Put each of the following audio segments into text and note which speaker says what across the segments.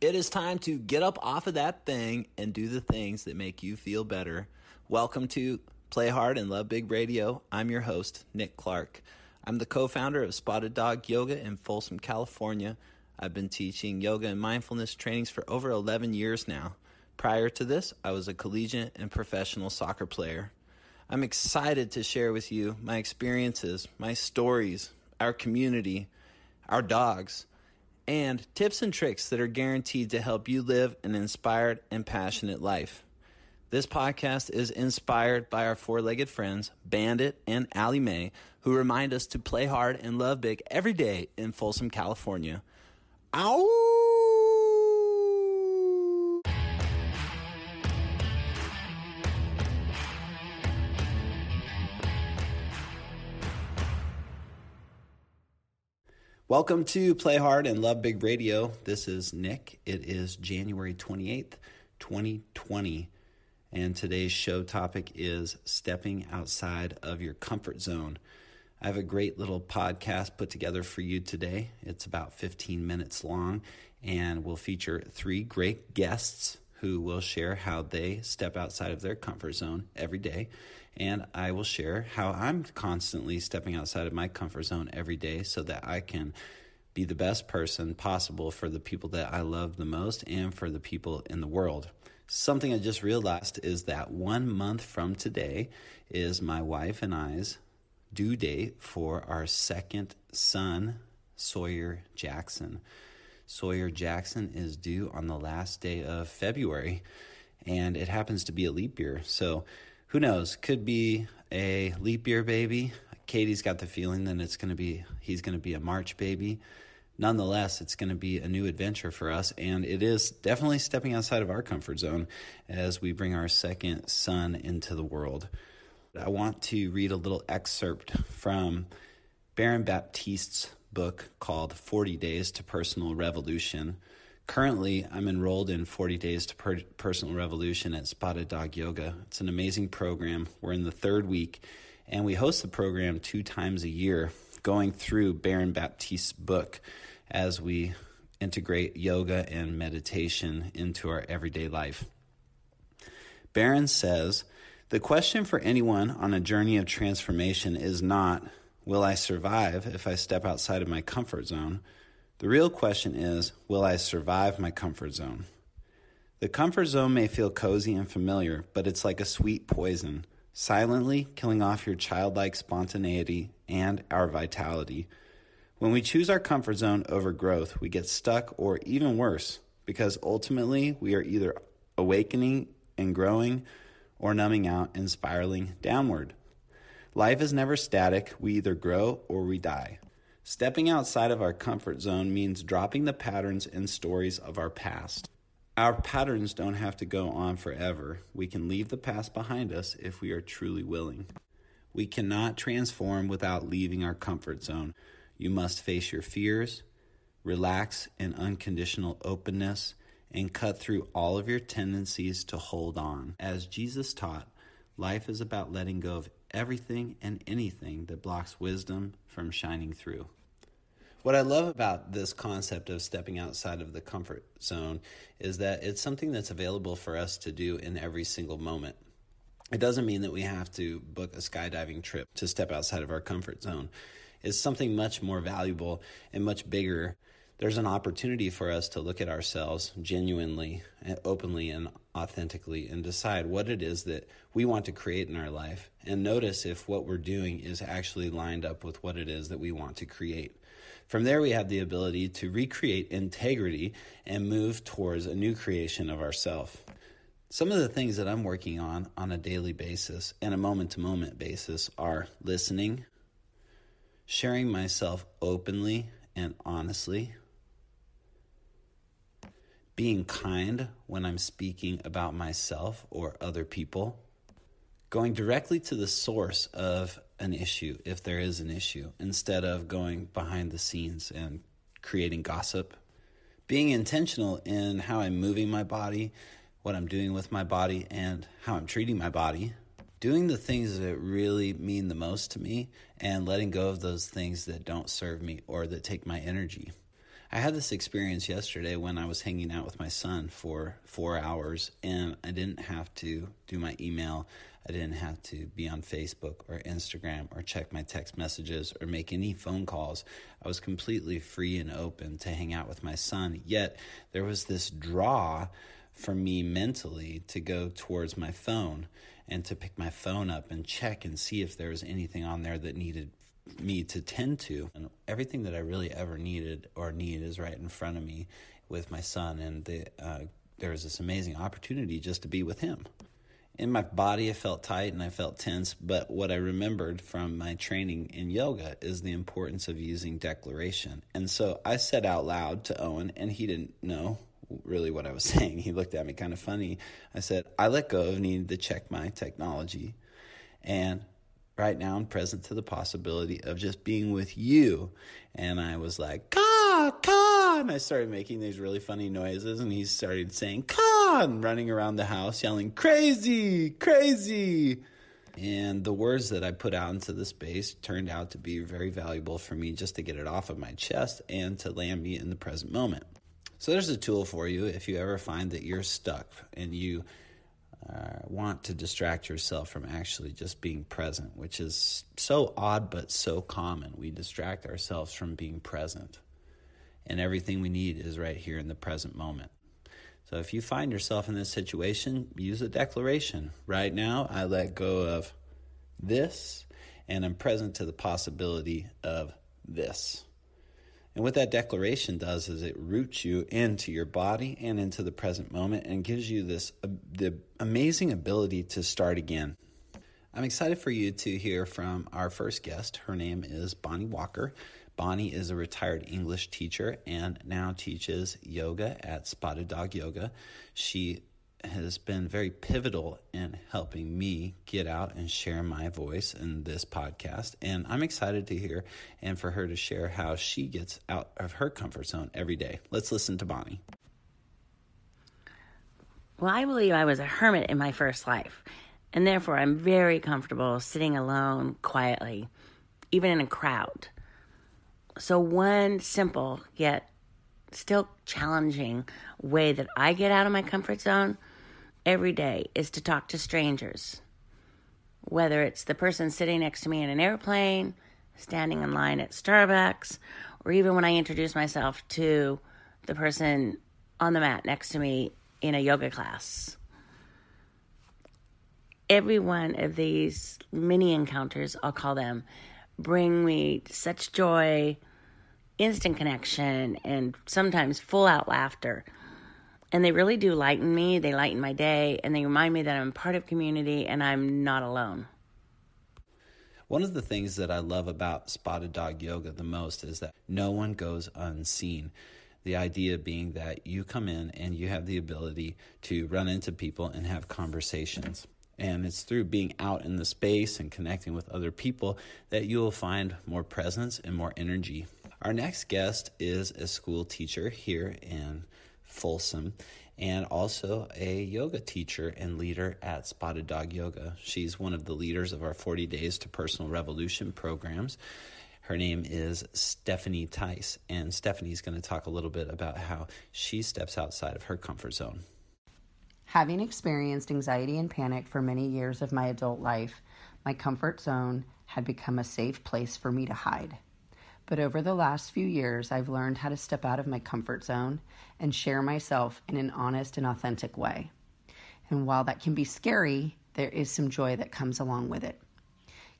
Speaker 1: It is time to get up off of that thing and do the things that make you feel better. Welcome to Play Hard and Love Big Radio. I'm your host, Nick Clark. I'm the co founder of Spotted Dog Yoga in Folsom, California. I've been teaching yoga and mindfulness trainings for over 11 years now. Prior to this, I was a collegiate and professional soccer player. I'm excited to share with you my experiences, my stories, our community, our dogs, and tips and tricks that are guaranteed to help you live an inspired and passionate life. This podcast is inspired by our four legged friends, Bandit and Allie Mae, who remind us to play hard and love big every day in Folsom, California. Ow! Welcome to Play Hard and Love Big Radio. This is Nick. It is January 28th, 2020. And today's show topic is stepping outside of your comfort zone. I have a great little podcast put together for you today. It's about 15 minutes long and will feature three great guests who will share how they step outside of their comfort zone every day. And I will share how I'm constantly stepping outside of my comfort zone every day so that I can be the best person possible for the people that I love the most and for the people in the world. Something I just realized is that one month from today is my wife and I's due date for our second son, Sawyer Jackson. Sawyer Jackson is due on the last day of February, and it happens to be a leap year. So who knows? Could be a leap year baby. Katie's got the feeling that it's going to be he's going to be a March baby. Nonetheless, it's going to be a new adventure for us, and it is definitely stepping outside of our comfort zone as we bring our second son into the world. I want to read a little excerpt from Baron Baptiste's book called 40 Days to Personal Revolution. Currently, I'm enrolled in 40 Days to per- Personal Revolution at Spotted Dog Yoga. It's an amazing program. We're in the third week, and we host the program two times a year, going through Baron Baptiste's book as we integrate yoga and meditation into our everyday life. Baron says, The question for anyone on a journey of transformation is not, Will I survive if I step outside of my comfort zone? The real question is, will I survive my comfort zone? The comfort zone may feel cozy and familiar, but it's like a sweet poison, silently killing off your childlike spontaneity and our vitality. When we choose our comfort zone over growth, we get stuck or even worse, because ultimately we are either awakening and growing or numbing out and spiraling downward. Life is never static. We either grow or we die. Stepping outside of our comfort zone means dropping the patterns and stories of our past. Our patterns don't have to go on forever. We can leave the past behind us if we are truly willing. We cannot transform without leaving our comfort zone. You must face your fears, relax in unconditional openness, and cut through all of your tendencies to hold on. As Jesus taught, life is about letting go of everything and anything that blocks wisdom from shining through. What I love about this concept of stepping outside of the comfort zone is that it's something that's available for us to do in every single moment. It doesn't mean that we have to book a skydiving trip to step outside of our comfort zone. It's something much more valuable and much bigger there's an opportunity for us to look at ourselves genuinely, and openly, and authentically and decide what it is that we want to create in our life and notice if what we're doing is actually lined up with what it is that we want to create. From there, we have the ability to recreate integrity and move towards a new creation of ourself. Some of the things that I'm working on on a daily basis and a moment to moment basis are listening, sharing myself openly and honestly being kind when I'm speaking about myself or other people, going directly to the source of an issue if there is an issue instead of going behind the scenes and creating gossip, being intentional in how I'm moving my body, what I'm doing with my body, and how I'm treating my body. Doing the things that really mean the most to me and letting go of those things that don't serve me or that take my energy. I had this experience yesterday when I was hanging out with my son for four hours and I didn't have to do my email. I didn't have to be on Facebook or Instagram or check my text messages or make any phone calls. I was completely free and open to hang out with my son. Yet there was this draw for me mentally to go towards my phone and to pick my phone up and check and see if there was anything on there that needed me to tend to. And everything that I really ever needed or need is right in front of me with my son. And the, uh, there was this amazing opportunity just to be with him. In my body, I felt tight and I felt tense. But what I remembered from my training in yoga is the importance of using declaration. And so I said out loud to Owen, and he didn't know really what I was saying. He looked at me kind of funny. I said, I let go of needing to check my technology. And right now I'm present to the possibility of just being with you. And I was like, Ka, Ka. And I started making these really funny noises. And he started saying, Ka, and running around the house yelling, crazy, crazy. And the words that I put out into the space turned out to be very valuable for me just to get it off of my chest and to land me in the present moment. So there's a tool for you if you ever find that you're stuck and you uh, want to distract yourself from actually just being present, which is so odd but so common. We distract ourselves from being present. And everything we need is right here in the present moment. So if you find yourself in this situation, use a declaration. Right now, I let go of this, and I'm present to the possibility of this. And what that declaration does is it roots you into your body and into the present moment and gives you this uh, the amazing ability to start again. I'm excited for you to hear from our first guest. Her name is Bonnie Walker. Bonnie is a retired English teacher and now teaches yoga at Spotted Dog Yoga. She has been very pivotal in helping me get out and share my voice in this podcast. And I'm excited to hear and for her to share how she gets out of her comfort zone every day. Let's listen to Bonnie.
Speaker 2: Well, I believe I was a hermit in my first life, and therefore I'm very comfortable sitting alone quietly, even in a crowd. So, one simple yet still challenging way that I get out of my comfort zone every day is to talk to strangers. Whether it's the person sitting next to me in an airplane, standing in line at Starbucks, or even when I introduce myself to the person on the mat next to me in a yoga class. Every one of these mini encounters, I'll call them, bring me such joy, instant connection, and sometimes full out laughter and they really do lighten me. They lighten my day and they remind me that I'm part of community and I'm not alone.
Speaker 1: One of the things that I love about spotted dog yoga the most is that no one goes unseen. The idea being that you come in and you have the ability to run into people and have conversations. And it's through being out in the space and connecting with other people that you will find more presence and more energy. Our next guest is a school teacher here in Folsom, and also a yoga teacher and leader at Spotted Dog Yoga. She's one of the leaders of our 40 Days to Personal Revolution programs. Her name is Stephanie Tice, and Stephanie's going to talk a little bit about how she steps outside of her comfort zone.
Speaker 3: Having experienced anxiety and panic for many years of my adult life, my comfort zone had become a safe place for me to hide. But over the last few years, I've learned how to step out of my comfort zone and share myself in an honest and authentic way. And while that can be scary, there is some joy that comes along with it.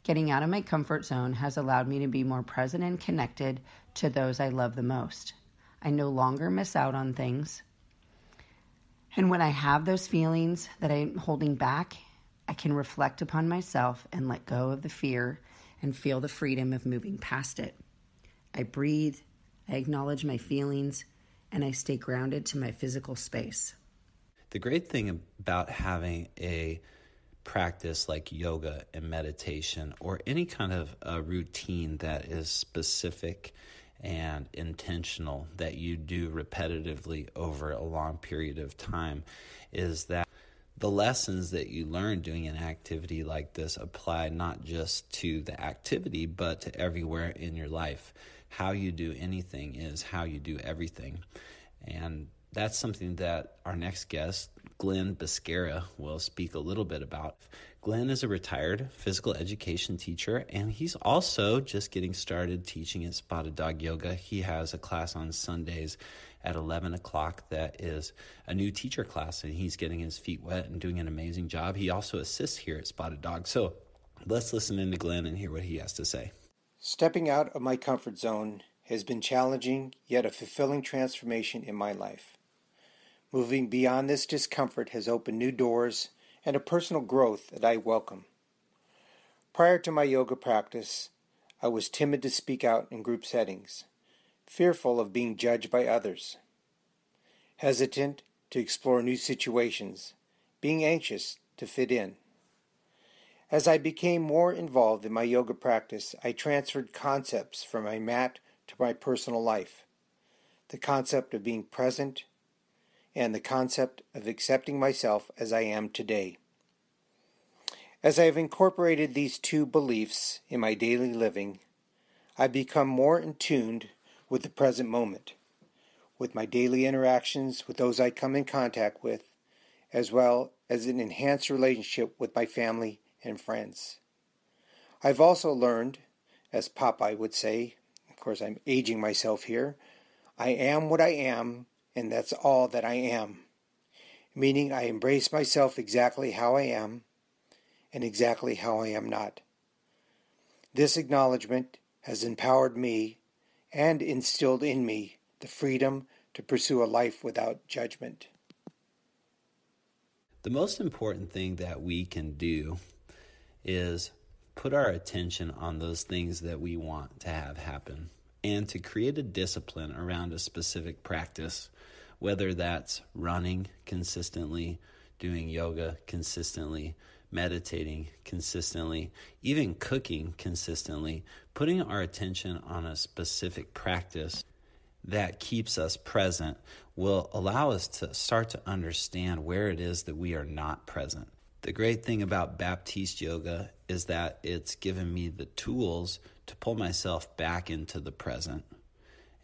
Speaker 3: Getting out of my comfort zone has allowed me to be more present and connected to those I love the most. I no longer miss out on things. And when I have those feelings that I'm holding back, I can reflect upon myself and let go of the fear and feel the freedom of moving past it. I breathe, I acknowledge my feelings, and I stay grounded to my physical space.
Speaker 1: The great thing about having a practice like yoga and meditation or any kind of a routine that is specific and intentional that you do repetitively over a long period of time is that the lessons that you learn doing an activity like this apply not just to the activity but to everywhere in your life how you do anything is how you do everything. And that's something that our next guest, Glenn Biscara, will speak a little bit about. Glenn is a retired physical education teacher, and he's also just getting started teaching at Spotted Dog Yoga. He has a class on Sundays at 11 o'clock that is a new teacher class, and he's getting his feet wet and doing an amazing job. He also assists here at Spotted Dog. So let's listen in to Glenn and hear what he has to say.
Speaker 4: Stepping out of my comfort zone has been challenging yet a fulfilling transformation in my life. Moving beyond this discomfort has opened new doors and a personal growth that I welcome. Prior to my yoga practice, I was timid to speak out in group settings, fearful of being judged by others, hesitant to explore new situations, being anxious to fit in. As I became more involved in my yoga practice, I transferred concepts from my mat to my personal life. The concept of being present, and the concept of accepting myself as I am today. As I have incorporated these two beliefs in my daily living, I've become more in tune with the present moment, with my daily interactions with those I come in contact with, as well as an enhanced relationship with my family and friends. I've also learned, as Popeye would say, of course I'm aging myself here, I am what I am and that's all that I am. Meaning, I embrace myself exactly how I am and exactly how I am not. This acknowledgement has empowered me and instilled in me the freedom to pursue a life without judgment.
Speaker 1: The most important thing that we can do is put our attention on those things that we want to have happen and to create a discipline around a specific practice whether that's running consistently, doing yoga consistently, meditating consistently, even cooking consistently, putting our attention on a specific practice that keeps us present will allow us to start to understand where it is that we are not present. The great thing about Baptiste yoga is that it's given me the tools to pull myself back into the present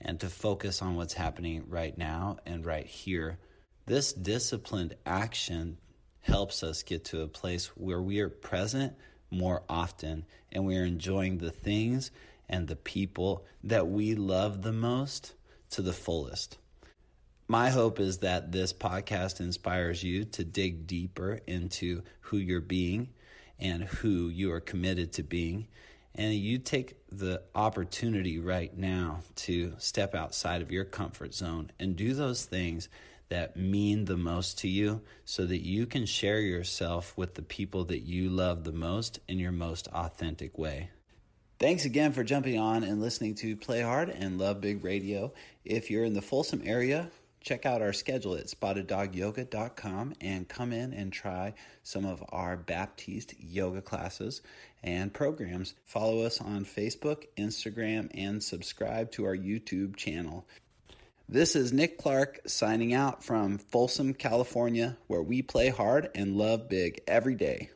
Speaker 1: and to focus on what's happening right now and right here. This disciplined action helps us get to a place where we are present more often and we are enjoying the things and the people that we love the most to the fullest. My hope is that this podcast inspires you to dig deeper into who you're being and who you are committed to being and you take the opportunity right now to step outside of your comfort zone and do those things that mean the most to you so that you can share yourself with the people that you love the most in your most authentic way. Thanks again for jumping on and listening to Play Hard and Love Big Radio. If you're in the Folsom area, check out our schedule at spotteddogyoga.com and come in and try some of our Baptiste yoga classes and programs. Follow us on Facebook, Instagram, and subscribe to our YouTube channel. This is Nick Clark signing out from Folsom, California, where we play hard and love big every day.